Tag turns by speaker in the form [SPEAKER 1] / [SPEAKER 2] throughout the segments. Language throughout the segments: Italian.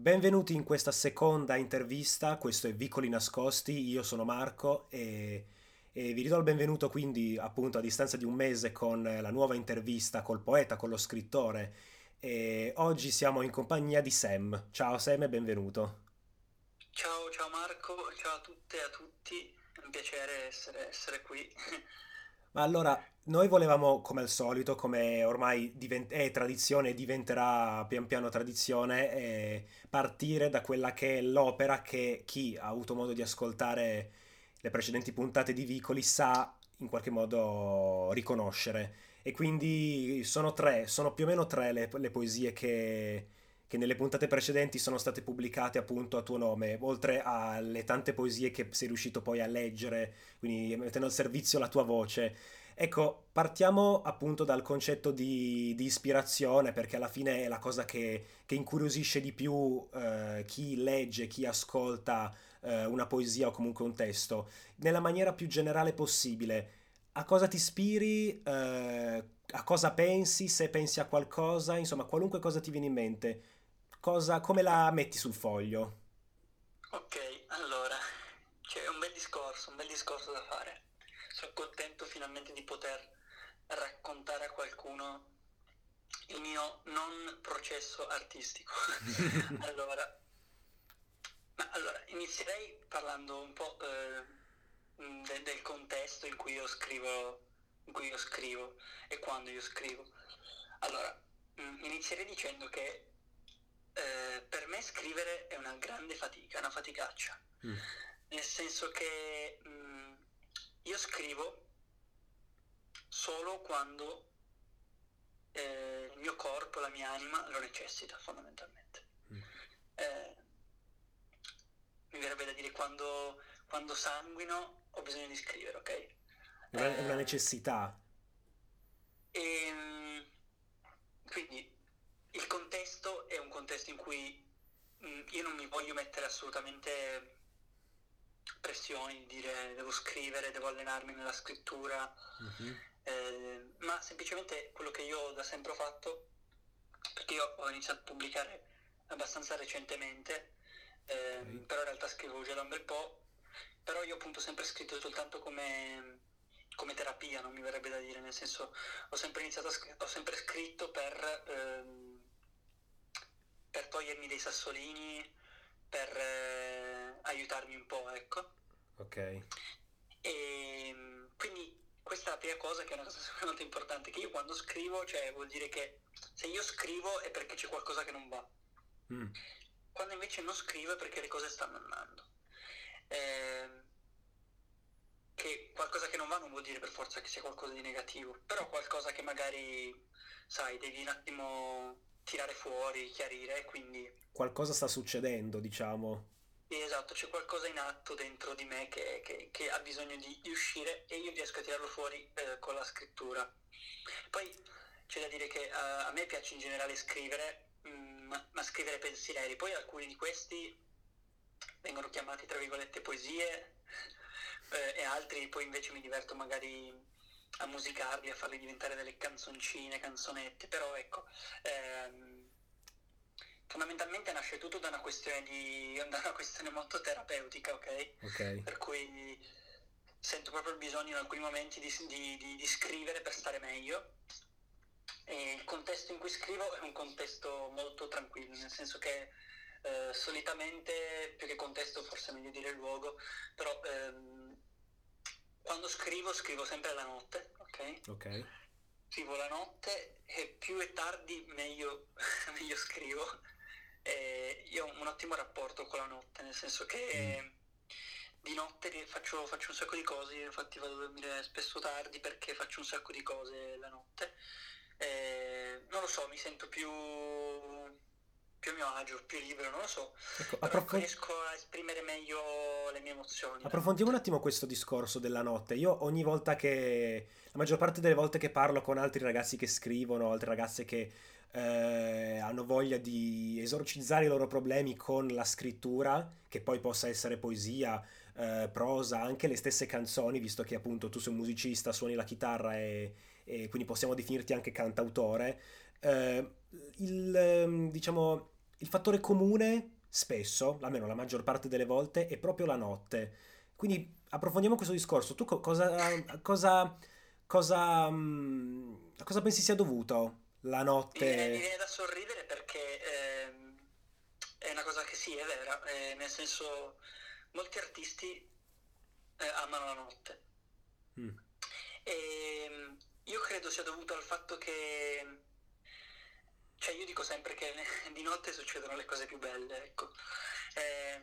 [SPEAKER 1] Benvenuti in questa seconda intervista, questo è Vicoli Nascosti, io sono Marco e, e, vi ridò il benvenuto quindi appunto a distanza di un mese con la nuova intervista col poeta, con lo scrittore e oggi siamo in compagnia di Sam. Ciao Sam e benvenuto.
[SPEAKER 2] Ciao, ciao Marco, ciao a tutte e a tutti, è un piacere essere, essere qui.
[SPEAKER 1] Ma allora, noi volevamo, come al solito, come ormai divent- è tradizione e diventerà pian piano tradizione, eh, partire da quella che è l'opera che chi ha avuto modo di ascoltare le precedenti puntate di Vicoli sa in qualche modo riconoscere. E quindi sono tre, sono più o meno tre le, le poesie che, che nelle puntate precedenti sono state pubblicate appunto a tuo nome, oltre alle tante poesie che sei riuscito poi a leggere, quindi mettendo al servizio la tua voce. Ecco, partiamo appunto dal concetto di, di ispirazione, perché alla fine è la cosa che, che incuriosisce di più eh, chi legge, chi ascolta eh, una poesia o comunque un testo, nella maniera più generale possibile. A cosa ti ispiri? Eh, a cosa pensi? Se pensi a qualcosa, insomma, qualunque cosa ti viene in mente cosa, come la metti sul foglio?
[SPEAKER 2] Ok, allora, c'è un bel discorso, un bel discorso da fare. Sono contento finalmente di poter raccontare a qualcuno il mio non processo artistico. allora, allora, inizierei parlando un po' eh, de- del contesto in cui io scrivo, in cui io scrivo e quando io scrivo. Allora, mh, inizierei dicendo che eh, per me scrivere è una grande fatica, una faticaccia. Mm. Nel senso che mh, mm, io scrivo solo quando eh, il mio corpo, la mia anima lo necessita fondamentalmente. Mm. Eh, mi verrebbe da dire quando, quando sanguino ho bisogno di scrivere, ok? È
[SPEAKER 1] una, una necessità.
[SPEAKER 2] E, ehm, quindi il contesto è un contesto in cui mh, mm, io non mi voglio mettere assolutamente pressioni, dire devo scrivere, devo allenarmi nella scrittura, uh-huh. eh, ma semplicemente quello che io ho da sempre ho fatto, perché io ho iniziato a pubblicare abbastanza recentemente, eh, okay. però in realtà scrivo già da un bel po', però io appunto ho sempre scritto soltanto come, come terapia, non mi verrebbe da dire, nel senso ho sempre iniziato a ho sempre scritto per... Ehm, per togliermi dei sassolini, per eh, aiutarmi un po', ecco.
[SPEAKER 1] Ok.
[SPEAKER 2] E quindi questa è la prima cosa che è una cosa molto importante, che io quando scrivo, cioè vuol dire che se io scrivo è perché c'è qualcosa che non va. Mm. Quando invece non scrivo è perché le cose stanno andando. Eh, che qualcosa che non va non vuol dire per forza che sia qualcosa di negativo, però qualcosa che magari, sai, devi un attimo tirare fuori, chiarire, quindi...
[SPEAKER 1] Qualcosa sta succedendo, diciamo.
[SPEAKER 2] Esatto, c'è qualcosa in atto dentro di me che, che, che ha bisogno di, uscire e io riesco a tirarlo fuori eh, con la scrittura. Poi c'è da dire che uh, a me piace in generale scrivere, mh, mm, ma, ma, scrivere pensieri, poi alcuni di questi vengono chiamati tra virgolette poesie eh, e altri poi invece mi diverto magari a musicarli, a farli diventare delle canzoncine, canzonette, però ecco, ehm, fondamentalmente nasce tutto da una questione, di, da una questione molto terapeutica, ok? Per cui sento proprio il bisogno in alcuni momenti di, di, di, di scrivere per stare meglio. E il contesto in cui scrivo è un contesto molto tranquillo, nel senso che eh, solitamente, più che contesto forse è meglio dire luogo, però ehm, quando scrivo scrivo sempre la notte, ok?
[SPEAKER 1] Ok.
[SPEAKER 2] Scrivo la notte e più è tardi meglio, meglio scrivo. E io ho un ottimo rapporto con la notte, nel senso che mm. di notte faccio, faccio, un sacco di cose, infatti vado a dormire spesso tardi perché faccio un sacco di cose la notte. E non lo so, mi sento più più a mio agio, più libero, non lo so. Ecco, approf- riesco a esprimere meglio le mie emozioni.
[SPEAKER 1] Approfondiamo un attimo questo discorso della notte. Io ogni volta che... la maggior parte delle volte che parlo con altri ragazzi che scrivono, altre ragazze che eh, hanno voglia di esorcizzare i loro problemi con la scrittura, che poi possa essere poesia, eh, prosa, anche le stesse canzoni, visto che appunto tu sei un musicista, suoni la chitarra e, e quindi possiamo definirti anche cantautore. Eh, il, ehm, diciamo, il fattore comune spesso, almeno la maggior parte delle volte, è proprio la notte. Quindi approfondiamo questo discorso. Tu cosa, cosa, cosa, mm, a cosa pensi sia dovuto la notte?
[SPEAKER 2] Mi viene, mi viene da sorridere perché ehm, è una cosa che sì, è vera, eh, nel senso molti artisti eh, amano la notte. Mm. E ehm, io credo sia dovuto al fatto che cioè io dico sempre che di notte succedono le cose più belle, ecco. Eh,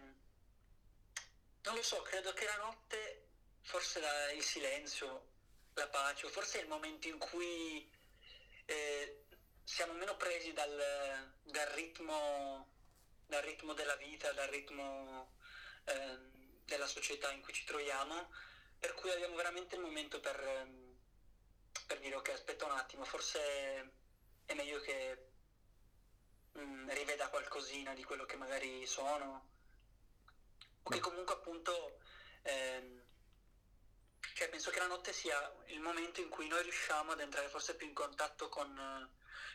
[SPEAKER 2] non lo so, credo che la notte, forse la, il silenzio, la pace, forse è il momento in cui eh, siamo meno presi dal, dal, ritmo, dal, ritmo, della vita, dal ritmo eh, della società in cui ci troviamo, per cui abbiamo veramente il momento per, per dire ok, aspetta un attimo, forse è meglio che mh, mm, riveda qualcosina di quello che magari sono. O che comunque appunto ehm, cioè penso che la notte sia il momento in cui noi riusciamo ad entrare forse più in contatto con,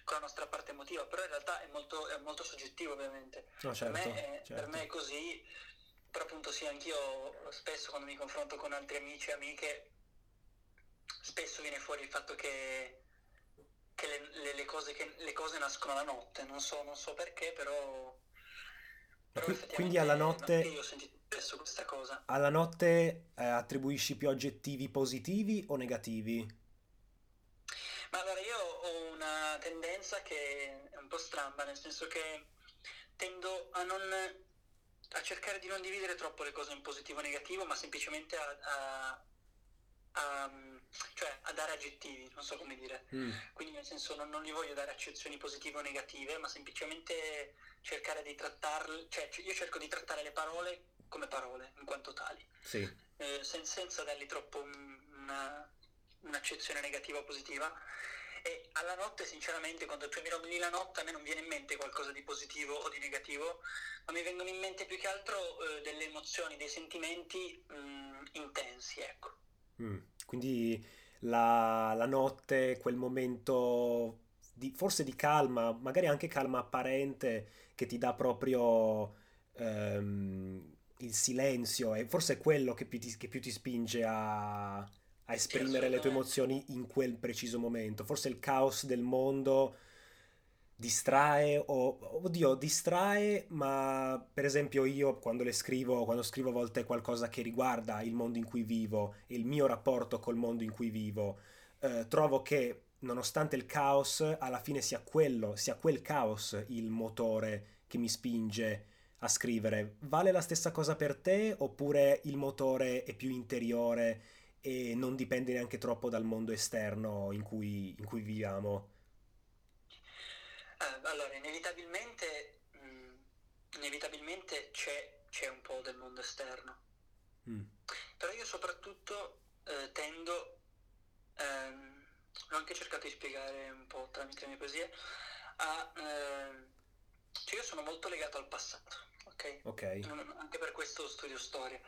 [SPEAKER 2] con la nostra parte emotiva. Però in realtà è molto, è molto soggettivo ovviamente.
[SPEAKER 1] No, certo,
[SPEAKER 2] per, me è,
[SPEAKER 1] certo.
[SPEAKER 2] per me è così però appunto sì anch'io spesso quando mi confronto con altri amici e amiche spesso viene fuori il fatto che che le, le, le, cose, che le cose nascono la notte, non so, non so perché, però...
[SPEAKER 1] però quindi alla notte...
[SPEAKER 2] Io ho sentito spesso questa cosa.
[SPEAKER 1] Alla notte eh, attribuisci più aggettivi positivi o negativi?
[SPEAKER 2] Ma allora io ho una tendenza che è un po' stramba, nel senso che tendo a non a cercare di non dividere troppo le cose in positivo e negativo, ma semplicemente a, a, a, cioè, a dare aggettivi, non so come dire. Mm. Quindi nel senso non, non, gli voglio dare accezioni positive o negative, ma semplicemente cercare di trattarle, cioè io cerco di trattare le parole come parole, in quanto tali,
[SPEAKER 1] sì.
[SPEAKER 2] eh, sen- senza dargli troppo una, un'accezione negativa o positiva. E alla notte, sinceramente, quando tu mi nomini la notte, a me non viene in mente qualcosa di positivo o di negativo, ma mi vengono in mente più che altro eh, delle emozioni, dei sentimenti mh, mm, intensi, ecco.
[SPEAKER 1] Mm. Quindi la, la, notte, quel momento di, forse di calma, magari anche calma apparente, che ti dà proprio ehm, il silenzio, e forse è quello che più ti, che più ti spinge a, a esprimere le tue emozioni in quel preciso momento. Forse il caos del mondo distrae o oddio distrae ma per esempio io quando le scrivo quando scrivo a volte qualcosa che riguarda il mondo in cui vivo e il mio rapporto col mondo in cui vivo eh, trovo che nonostante il caos alla fine sia quello sia quel caos il motore che mi spinge a scrivere. Vale la stessa cosa per te oppure il motore è più interiore e non dipende neanche troppo dal mondo esterno in cui, in cui viviamo
[SPEAKER 2] eh, allora, inevitabilmente, mh, mm, inevitabilmente c'è, c'è, un po' del mondo esterno. Mm. Però io soprattutto eh, tendo, ehm, l'ho anche cercato di spiegare un po' tramite le mie poesie, a... Eh, cioè io sono molto legato al passato, ok?
[SPEAKER 1] Ok.
[SPEAKER 2] Anche per questo studio storia.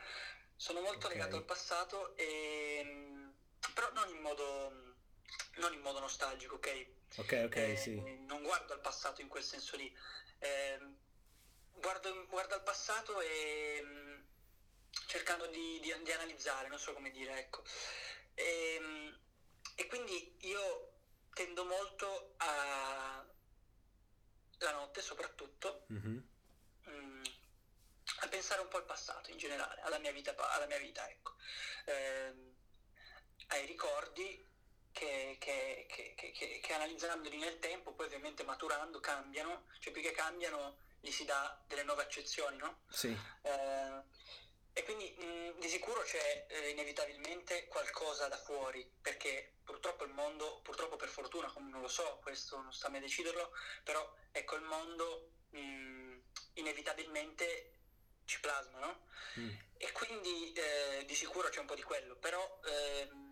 [SPEAKER 2] Sono molto okay. legato al passato e... Mm, però non in modo non in modo nostalgico, ok?
[SPEAKER 1] Ok, ok,
[SPEAKER 2] eh,
[SPEAKER 1] sì.
[SPEAKER 2] Non guardo al passato in quel senso lì. Eh, guardo, guardo, al passato e mh, mm, cercando di, di, di, analizzare, non so come dire, ecco. E, ehm, e quindi io tendo molto a la notte soprattutto mm-hmm. mh, mm, a pensare un po' al passato in generale, alla mia vita, alla mia vita ecco. Eh, ai ricordi che, che, che, che, analizzandoli nel tempo, poi ovviamente maturando, cambiano, cioè più che cambiano gli si dà delle nuove accezioni, no?
[SPEAKER 1] Sì.
[SPEAKER 2] Eh, e quindi mh, di sicuro c'è eh, inevitabilmente qualcosa da fuori, perché purtroppo il mondo, purtroppo per fortuna, come non lo so, questo non sta a me deciderlo, però ecco il mondo mh, inevitabilmente ci plasma, no? Mm. E quindi eh, di sicuro c'è un po' di quello, però... Ehm,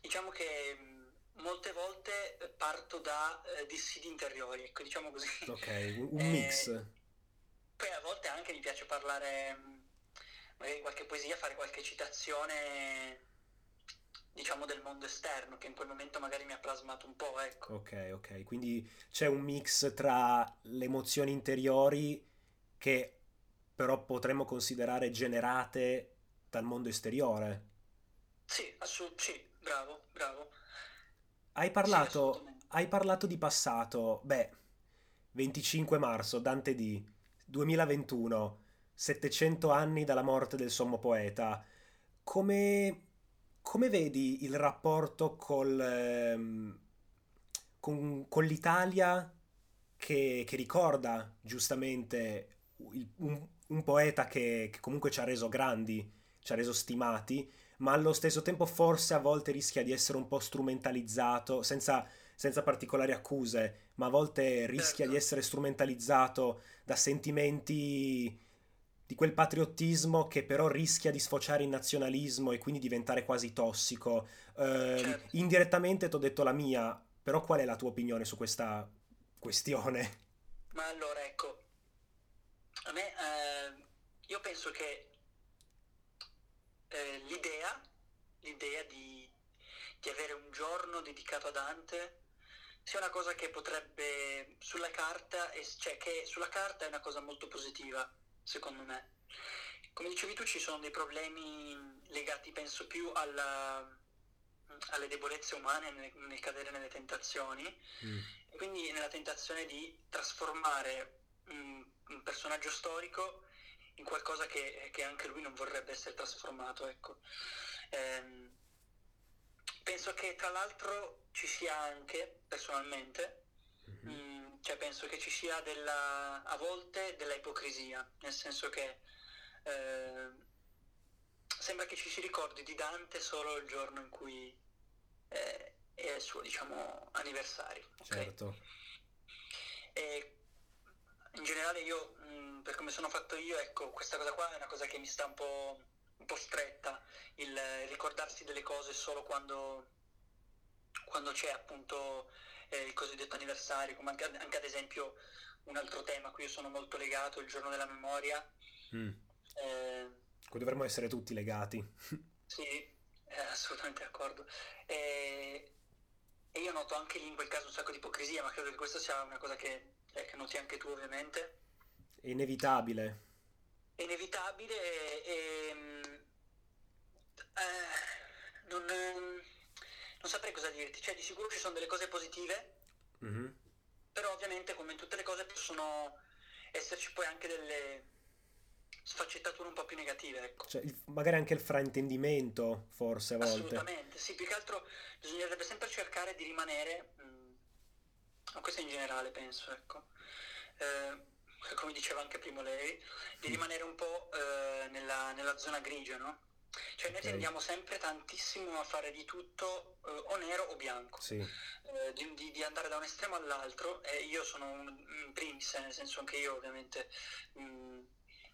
[SPEAKER 2] Diciamo che molte volte parto da eh, dissidi interiori, ecco, diciamo così.
[SPEAKER 1] Ok, un, eh, mix.
[SPEAKER 2] Poi a volte anche mi piace parlare, magari qualche poesia, fare qualche citazione diciamo del mondo esterno che in quel momento magari mi ha plasmato un po', ecco.
[SPEAKER 1] Ok, ok, quindi c'è un mix tra le emozioni interiori che però potremmo considerare generate dal mondo esteriore.
[SPEAKER 2] Sì, assolut- sì, bravo, bravo.
[SPEAKER 1] Hai
[SPEAKER 2] Sì,
[SPEAKER 1] parlato,
[SPEAKER 2] assolutamente.
[SPEAKER 1] hai parlato di passato, beh, 25 marzo, Dante D, 2021, 700 anni dalla morte del sommo poeta. Come, come vedi il rapporto col, ehm, con, con l'Italia che, che ricorda giustamente il- un, un poeta che, che comunque ci ha reso grandi, ci ha reso stimati, ma allo stesso tempo forse a volte rischia di essere un po' strumentalizzato, senza, senza particolari accuse, ma a volte rischia di
[SPEAKER 2] Certo,
[SPEAKER 1] essere strumentalizzato da sentimenti di quel patriottismo che però rischia di sfociare in nazionalismo e quindi diventare quasi tossico.
[SPEAKER 2] Certo.
[SPEAKER 1] indirettamente ti ho detto la mia, però qual è la tua opinione su questa questione?
[SPEAKER 2] Ma allora, ecco, a me, eh, io penso che eh, l'idea, l'idea di, di avere un giorno dedicato a Dante sia una cosa che potrebbe sulla carta, cioè che sulla carta è una cosa molto positiva, secondo me. Come dicevi tu, ci sono dei problemi legati, penso, più alla- alle debolezze umane nel, nel cadere nelle tentazioni,
[SPEAKER 1] Mm,
[SPEAKER 2] e quindi nella tentazione di trasformare un, un personaggio storico in qualcosa che, che anche lui non vorrebbe essere trasformato, ecco. Ehm, penso che tra l'altro ci sia anche, personalmente,
[SPEAKER 1] mhm,
[SPEAKER 2] mm, cioè penso che ci sia della, a volte della ipocrisia, nel senso che eh, sembra che ci si ricordi di Dante solo il giorno in cui eh, è il suo, diciamo, anniversario, ok?
[SPEAKER 1] certo.
[SPEAKER 2] E in generale io, mh, per come sono fatto io, ecco, questa cosa qua è una cosa che mi sta un po', un po' stretta, il ricordarsi delle cose solo quando, quando c'è appunto eh, il cosiddetto anniversario, come anche, anche ad esempio un altro tema a cui io sono molto legato, il giorno della memoria.
[SPEAKER 1] Mm.
[SPEAKER 2] Eh,
[SPEAKER 1] Cui dovremmo essere tutti legati.
[SPEAKER 2] sì, eh, assolutamente d'accordo. E, e io noto anche lì in quel caso un sacco di ipocrisia, ma credo che questa sia una cosa che, eh, che noti anche tu ovviamente.
[SPEAKER 1] È inevitabile.
[SPEAKER 2] È inevitabile e mm, eh, non, ehm, non saprei cosa dirti, cioè di sicuro ci sono delle cose positive,
[SPEAKER 1] Mhm.
[SPEAKER 2] però ovviamente come in tutte le cose possono esserci poi anche delle sfaccettature un po' più negative, ecco.
[SPEAKER 1] Cioè, magari anche il fraintendimento, forse a volte.
[SPEAKER 2] Assolutamente, sì, più che altro bisognerebbe sempre cercare di rimanere, mm, questo in generale penso, ecco, eh, come diceva anche prima lei, di
[SPEAKER 1] Mm,
[SPEAKER 2] rimanere un po' eh, nella, nella zona grigia, no? Cioè noi tendiamo sempre tantissimo a fare di tutto eh, o nero o bianco,
[SPEAKER 1] sì,
[SPEAKER 2] eh, di, di- andare da un estremo all'altro e io sono un, in primis, eh, nel senso anche io ovviamente mm, non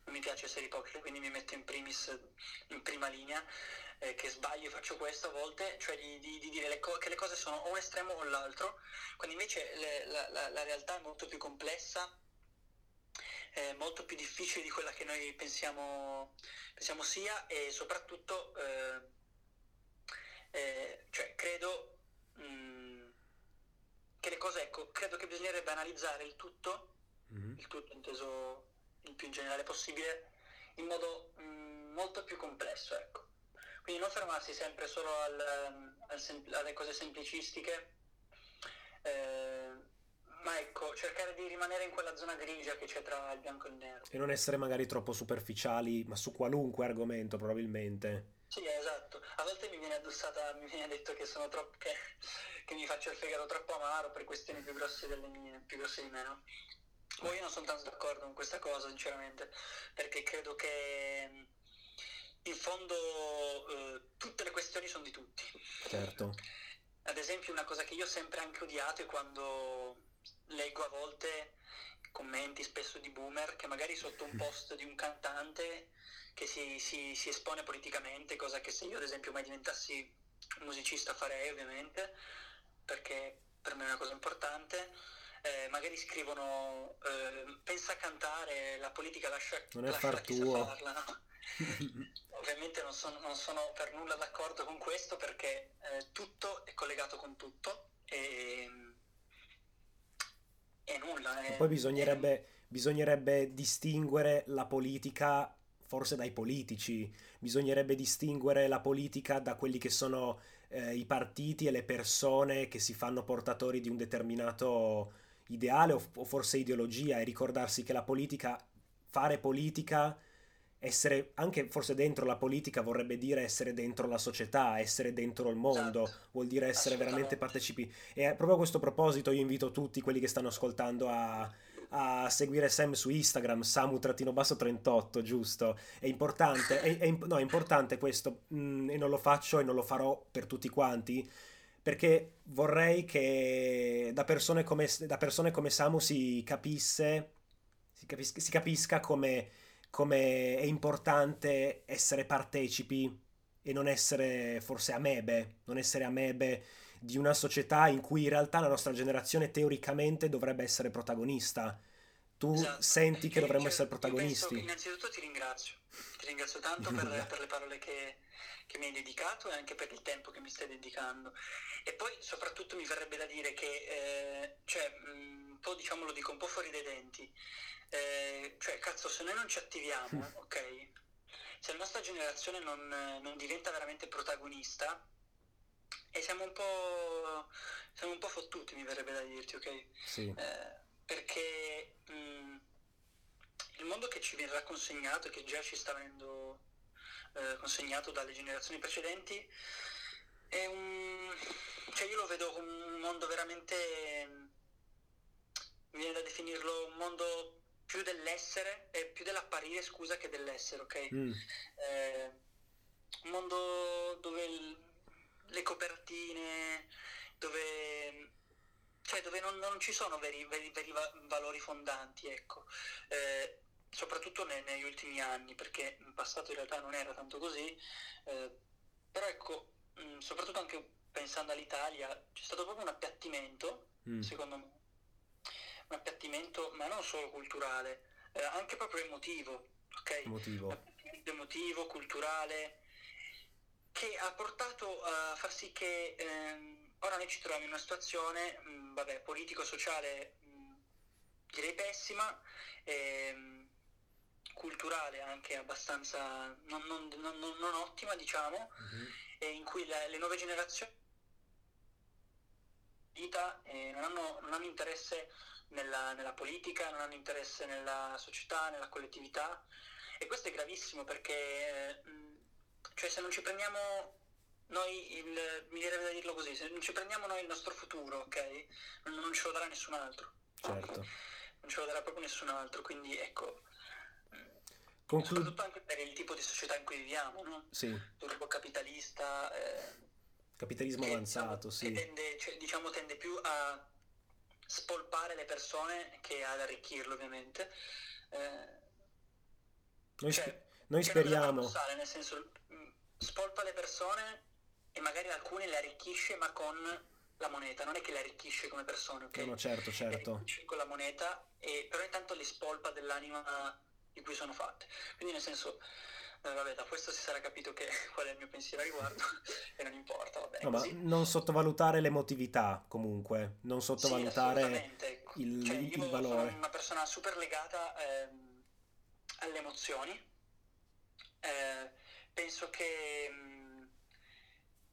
[SPEAKER 2] mi piace essere ipocrita, quindi mi metto in primis in prima linea, eh, che sbaglio e faccio questo a volte, cioè di, di- di dire le co- che le cose sono o un estremo o l'altro, quando invece le- la, la- la realtà è molto più complessa, è molto più difficile di quella che noi pensiamo, pensiamo sia e soprattutto eh, eh, cioè, credo mm, che le cose, ecco, credo che bisognerebbe analizzare il tutto,
[SPEAKER 1] mhm,
[SPEAKER 2] il tutto inteso il più in generale possibile, in modo mm, molto più complesso, ecco. Quindi non fermarsi sempre solo al, ehm, al sem- alle cose semplicistiche, eh, ma ecco, cercare di rimanere in quella zona grigia che c'è tra il bianco e il nero.
[SPEAKER 1] E non essere magari troppo superficiali, ma su qualunque argomento, probabilmente.
[SPEAKER 2] Sì, esatto. A volte mi viene addossata, mi viene detto che sono troppo, che, che mi faccio il fegato troppo amaro per questioni più grosse delle mie, più grosse di me, no? Ma io non sono tanto d'accordo con questa cosa, sinceramente, perché credo che in fondo eh, tutte le questioni sono di tutti.
[SPEAKER 1] Certo.
[SPEAKER 2] Ad esempio, una cosa che io ho sempre anche odiato è quando leggo a volte commenti spesso di boomer che magari sotto un post di un cantante che si, si- si espone politicamente, cosa che se io ad esempio mai diventassi musicista farei ovviamente, perché per me è una cosa importante. Eh, magari scrivono eh, pensa a cantare, la politica lascia,
[SPEAKER 1] Non è
[SPEAKER 2] lascia
[SPEAKER 1] far tuo.
[SPEAKER 2] farla, no? ovviamente non sono, non sono, per nulla d'accordo con questo perché eh, tutto è collegato con tutto e, e nulla. È,
[SPEAKER 1] poi bisognerebbe, è... bisognerebbe distinguere la politica forse dai politici, bisognerebbe distinguere la politica da quelli che sono eh, i partiti e le persone che si fanno portatori di un determinato ideale o, o forse ideologia e ricordarsi che la politica, fare politica essere anche forse dentro la politica vorrebbe dire essere dentro la società, essere dentro il mondo, esatto. vuol dire essere veramente partecipi. E proprio a questo proposito io invito tutti quelli che stanno ascoltando a, a seguire Sam su Instagram, samu-38, giusto? È importante, è, è, no, è importante questo mh, mm, e non lo faccio e non lo farò per tutti quanti perché vorrei che da persone come, da persone come Samu si capisse, si capisca, si capisca come come è importante essere partecipi e non essere forse amebe, non essere amebe di una società in cui in realtà la nostra generazione teoricamente dovrebbe essere protagonista. Tu esatto. senti che dovremmo cioè, essere protagonisti?
[SPEAKER 2] Innanzitutto ti ringrazio, ti ringrazio tanto per, per le parole che, che, mi hai dedicato e anche per il tempo che mi stai dedicando. E poi soprattutto mi verrebbe da dire che, eh, cioè, un po' diciamo lo dico un po' fuori dai denti, eh, cioè, cazzo, se noi non ci attiviamo, ok? Se la nostra generazione non, non diventa veramente protagonista, e siamo un po'. siamo un po' fottuti, mi verrebbe da dirti, ok?
[SPEAKER 1] Sì.
[SPEAKER 2] Eh, perché mh, mm, il mondo che ci verrà consegnato e che già ci sta venendo eh, consegnato dalle generazioni precedenti un. cioè io lo vedo come un mondo veramente. mi viene da definirlo un mondo più dell'essere, eh, più dell'apparire, scusa, che dell'essere, ok? Mm. Eh, un mondo dove il, le copertine, dove, cioè, dove non, non, ci sono veri, veri, veri valori fondanti, ecco. Eh, soprattutto ne, negli ultimi anni, perché in passato in realtà non era tanto così, eh, però ecco, mh, mm, soprattutto anche pensando all'Italia, c'è stato proprio un appiattimento, mm. secondo me, un appiattimento, ma non solo culturale, eh, anche proprio emotivo, ok?
[SPEAKER 1] Emotivo.
[SPEAKER 2] Emotivo, culturale, che ha portato a far sì che ehm, ora noi ci troviamo in una situazione, mh, mm, vabbè, politico-sociale mh, mm, direi pessima, ehm, culturale anche abbastanza non, non, non, non ottima, diciamo, mm-hmm. in cui la, le nuove generazioni vita eh, non, hanno, non hanno interesse nella, nella, politica, non hanno interesse nella società, nella collettività e questo è gravissimo perché cioè, se non ci prendiamo noi il, mi direbbe da dirlo così, se non ci prendiamo noi il nostro futuro, ok? Non, non ce lo darà nessun altro.
[SPEAKER 1] Certo.
[SPEAKER 2] Non ce lo darà proprio nessun altro, quindi ecco.
[SPEAKER 1] Conclu-
[SPEAKER 2] soprattutto anche per il tipo di società in cui viviamo, no?
[SPEAKER 1] Sì.
[SPEAKER 2] Turbo capitalista. Eh,
[SPEAKER 1] Capitalismo avanzato, sì.
[SPEAKER 2] Tende, cioè, diciamo, tende più a spolpare le persone che ad arricchirlo ovviamente. Eh,
[SPEAKER 1] noi, cioè, sp- noi speriamo...
[SPEAKER 2] Nel senso, mm, spolpa le persone e magari alcune le arricchisce ma con la moneta, non è che le arricchisce come persone, ok?
[SPEAKER 1] No, certo, certo.
[SPEAKER 2] con la moneta, e, però intanto le spolpa dell'anima di cui sono fatte. Quindi nel senso, eh, vabbè, da questo si sarà capito che, qual è il mio pensiero a riguardo e non importa, va bene. No, ma
[SPEAKER 1] non sottovalutare l'emotività comunque, non sottovalutare sì, il,
[SPEAKER 2] cioè,
[SPEAKER 1] il, il valore.
[SPEAKER 2] Sono una persona super legata ehm, alle emozioni. Eh, penso che mh, mm,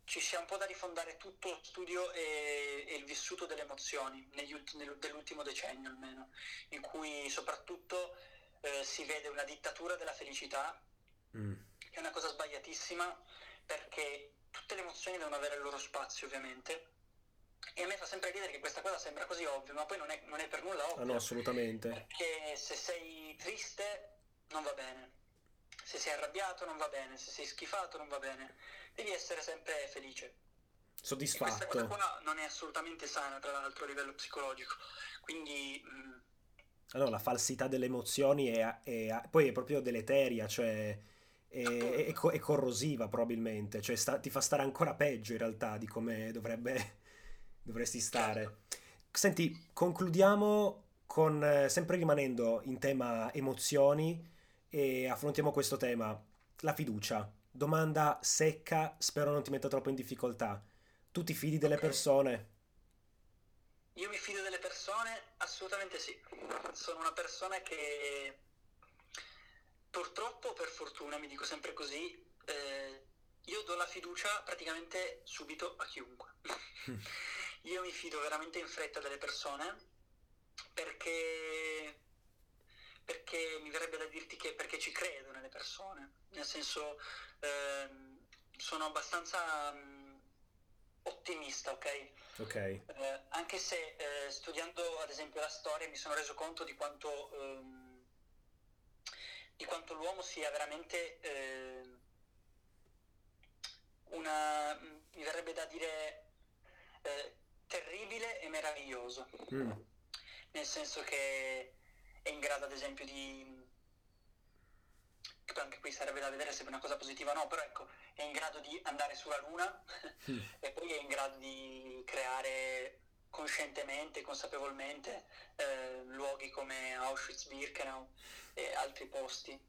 [SPEAKER 2] ci sia un po' da rifondare tutto lo studio e, e il vissuto delle emozioni ultimi, dell'ultimo decennio almeno, in cui soprattutto eh, si vede una dittatura della felicità mm. è una cosa sbagliatissima perché tutte le emozioni devono avere il loro spazio ovviamente e a me fa sempre ridere che questa cosa sembra così ovvia, ma poi non è, non è per nulla ovvio.
[SPEAKER 1] Ah no, assolutamente.
[SPEAKER 2] Perché se sei triste non va bene, se sei arrabbiato non va bene, se sei schifato non va bene, devi essere sempre felice.
[SPEAKER 1] Soddisfatto.
[SPEAKER 2] E questa cosa qua non è assolutamente sana, tra l'altro, a livello psicologico. Quindi... Mh,
[SPEAKER 1] allora, la falsità delle emozioni è, è, poi è proprio deleteria, cioè è, è corrosiva probabilmente, cioè sta, ti fa stare ancora peggio in realtà di come dovrebbe, dovresti stare. Senti, concludiamo con, sempre rimanendo in tema emozioni e affrontiamo questo tema. la fiducia. Domanda secca, spero non ti metta troppo in difficoltà. Tu ti fidi delle
[SPEAKER 2] Ok.
[SPEAKER 1] persone?
[SPEAKER 2] Io mi fido delle persone? Assolutamente sì. Sono una persona che purtroppo, o per fortuna, mi dico sempre così, eh, io do la fiducia praticamente subito a chiunque. Io mi fido veramente in fretta delle persone perché, perché mi verrebbe da dirti che perché ci credo nelle persone, nel senso ehm, sono abbastanza ottimista, ok?
[SPEAKER 1] Ok,
[SPEAKER 2] Eh, anche se eh, studiando ad esempio la storia mi sono reso conto di quanto, ehm, di quanto l'uomo sia veramente ehm, una, mi verrebbe da dire, eh, terribile e meraviglioso,
[SPEAKER 1] Mm,
[SPEAKER 2] nel senso che è in grado ad esempio di... che Anche qui sarebbe da vedere se è una cosa positiva o no, però ecco, è in grado di andare sulla Luna
[SPEAKER 1] mm,
[SPEAKER 2] e poi è in grado di creare conscientemente, consapevolmente eh, luoghi come Auschwitz-Birkenau e altri posti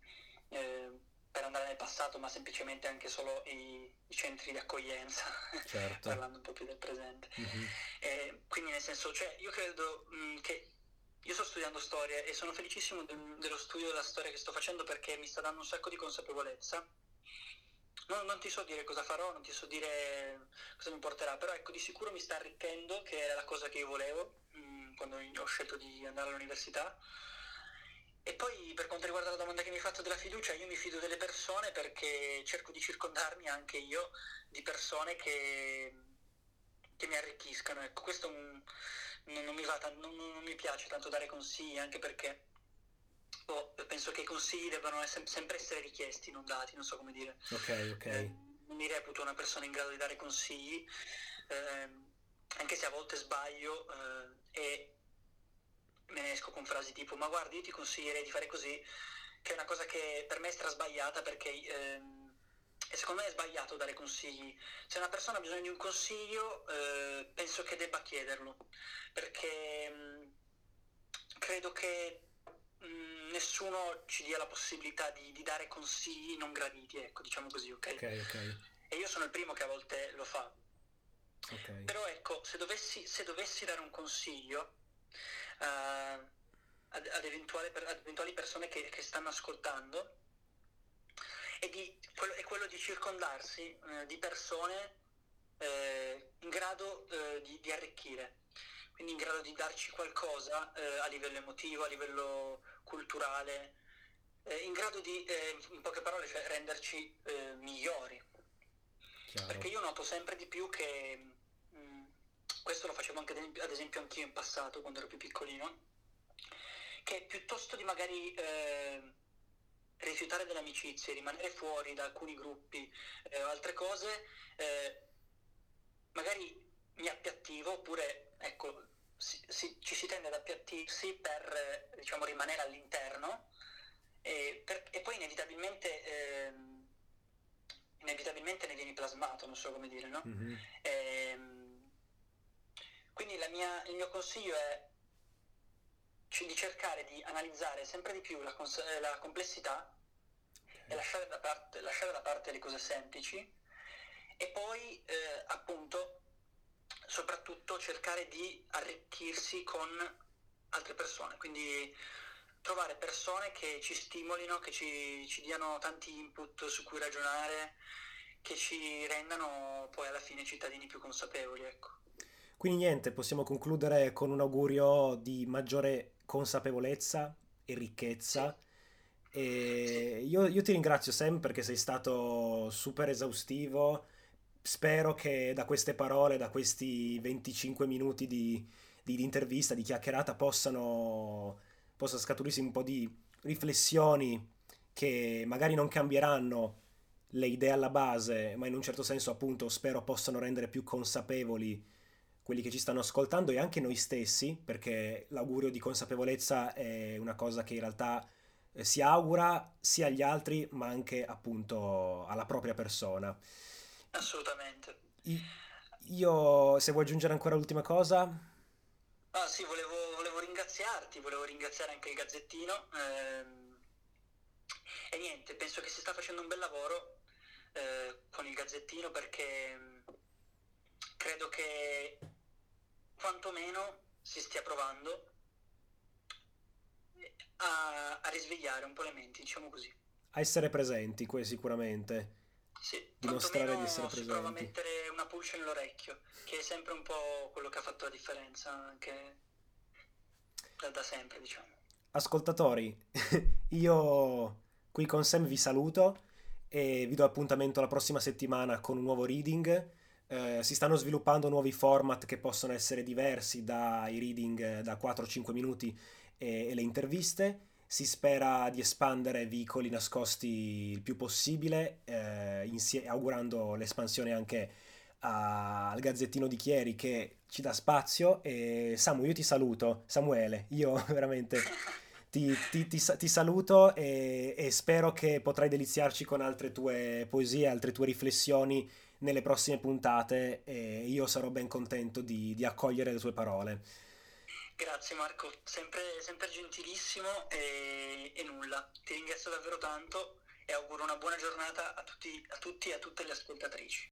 [SPEAKER 2] eh, per andare nel passato, ma semplicemente anche solo i, i centri di accoglienza,
[SPEAKER 1] certo.
[SPEAKER 2] parlando un po' più del presente.
[SPEAKER 1] Mhm,
[SPEAKER 2] Eh, quindi nel senso, cioè, io credo mh, che io sto studiando storia e sono felicissimo del- dello studio della storia che sto facendo perché mi sta dando un sacco di consapevolezza. Non, non ti so dire cosa farò, non ti so dire cosa mi porterà, però ecco, di sicuro mi sta arricchendo, che era la cosa che io volevo mh, quando ho scelto di andare all'università. E poi per quanto riguarda la domanda che mi hai fatto della fiducia, io mi fido delle persone perché cerco di circondarmi anche io di persone che, che mi arricchiscano. Ecco, questo mm, non, non mi va tan- non, non mi piace tanto dare consigli, anche perché oh, penso che i consigli debbano essere- sempre essere richiesti, non dati, non so come dire.
[SPEAKER 1] Ok, ok.
[SPEAKER 2] Eh, non mi reputo una persona in grado di dare consigli, ehm, anche se a volte sbaglio eh, e me ne esco con frasi tipo ma guardi io ti consiglierei di fare così, che è una cosa che per me è strasbagliata perché ehm, e secondo me è sbagliato dare consigli. Se una persona ha bisogno di un consiglio eh, penso che debba chiederlo, perché mh, credo che mh, nessuno ci dia la possibilità di, di dare consigli non graditi, ecco, diciamo così, ok?
[SPEAKER 1] Ok, ok,
[SPEAKER 2] E io sono il primo che a volte lo fa.
[SPEAKER 1] ok.
[SPEAKER 2] Però ecco, se dovessi, se dovessi dare un consiglio eh, ad, ad ad eventuali persone che, che stanno ascoltando, è, di, quello, è quello di circondarsi eh, di persone eh, in grado eh, di, di arricchire, quindi in grado di darci qualcosa eh, a livello emotivo, a livello culturale, eh, in grado di, eh, in poche parole, cioè, renderci migliori.
[SPEAKER 1] Chiaro.
[SPEAKER 2] Perché io noto sempre di più che, mh, questo lo facevo anche ad esempio- anch'io in passato quando ero più piccolino, che piuttosto di magari rifiutare delle amicizie, rimanere fuori da alcuni gruppi eh, o altre cose, eh, magari mi appiattivo oppure ecco, si- si- ci si tende ad appiattirsi per eh, diciamo, rimanere all'interno e, per- e poi inevitabilmente, ehm, inevitabilmente ne vieni plasmato, non so come dire, no?
[SPEAKER 1] Mhm,
[SPEAKER 2] Ehm, quindi la mia- il mio consiglio è di cercare di analizzare sempre di più la, cons- eh, la complessità e lasciare da, parte, lasciare da parte le cose semplici e poi eh, appunto soprattutto cercare di arricchirsi con altre persone, quindi trovare persone che ci stimolino, che ci, ci diano tanti input su cui ragionare, che ci rendano poi alla fine cittadini più consapevoli, ecco.
[SPEAKER 1] Quindi niente, possiamo concludere con un augurio di maggiore consapevolezza e ricchezza. E io, io ti ringrazio Sam perché sei stato super esaustivo. Spero che da queste parole, da questi 25 minuti di, di- di intervista, di chiacchierata, possano, possa scaturirsi un po' di riflessioni che magari non cambieranno le idee alla base, ma in un certo senso appunto spero possano rendere più consapevoli quelli che ci stanno ascoltando e anche noi stessi, perché l'augurio di consapevolezza è una cosa che in realtà eh, si augura sia agli altri, ma anche appunto alla propria persona.
[SPEAKER 2] Assolutamente.
[SPEAKER 1] Io, se vuoi aggiungere ancora l'ultima cosa,
[SPEAKER 2] Ah sì, volevo, volevo ringraziarti, volevo ringraziare anche il Gazzettino ehm, e niente, penso che si sta facendo un bel lavoro eh, con il Gazzettino perché mm, credo che quantomeno si stia provando a, a risvegliare un po' le menti, diciamo così.
[SPEAKER 1] A essere presenti, sicuramente.
[SPEAKER 2] Sì,
[SPEAKER 1] Dimostrare di essere
[SPEAKER 2] si prova a
[SPEAKER 1] presenti.
[SPEAKER 2] mettere una pulce nell'orecchio, che è sempre un po' quello che ha fatto la differenza anche da, da sempre, diciamo.
[SPEAKER 1] Ascoltatori, io qui con Sam vi saluto e vi do appuntamento la prossima settimana con un nuovo reading. Eh, si stanno sviluppando nuovi format che possono essere diversi dai reading eh, da 4-5 minuti e, e le interviste. Si spera di espandere vicoli nascosti il più possibile, eh, insie- augurando l'espansione anche a- al Gazzettino di Chieri che ci dà spazio. E Samu, io ti saluto, Samuele, io veramente ti, ti- ti ti saluto e, e spero che potrai deliziarci con altre tue poesie, altre tue riflessioni nelle prossime puntate e io sarò ben contento di, di accogliere le tue parole.
[SPEAKER 2] Grazie Marco, sempre, sempre gentilissimo e, e nulla. Ti ringrazio davvero tanto e auguro una buona giornata a tutti, a tutti e a tutte le ascoltatrici.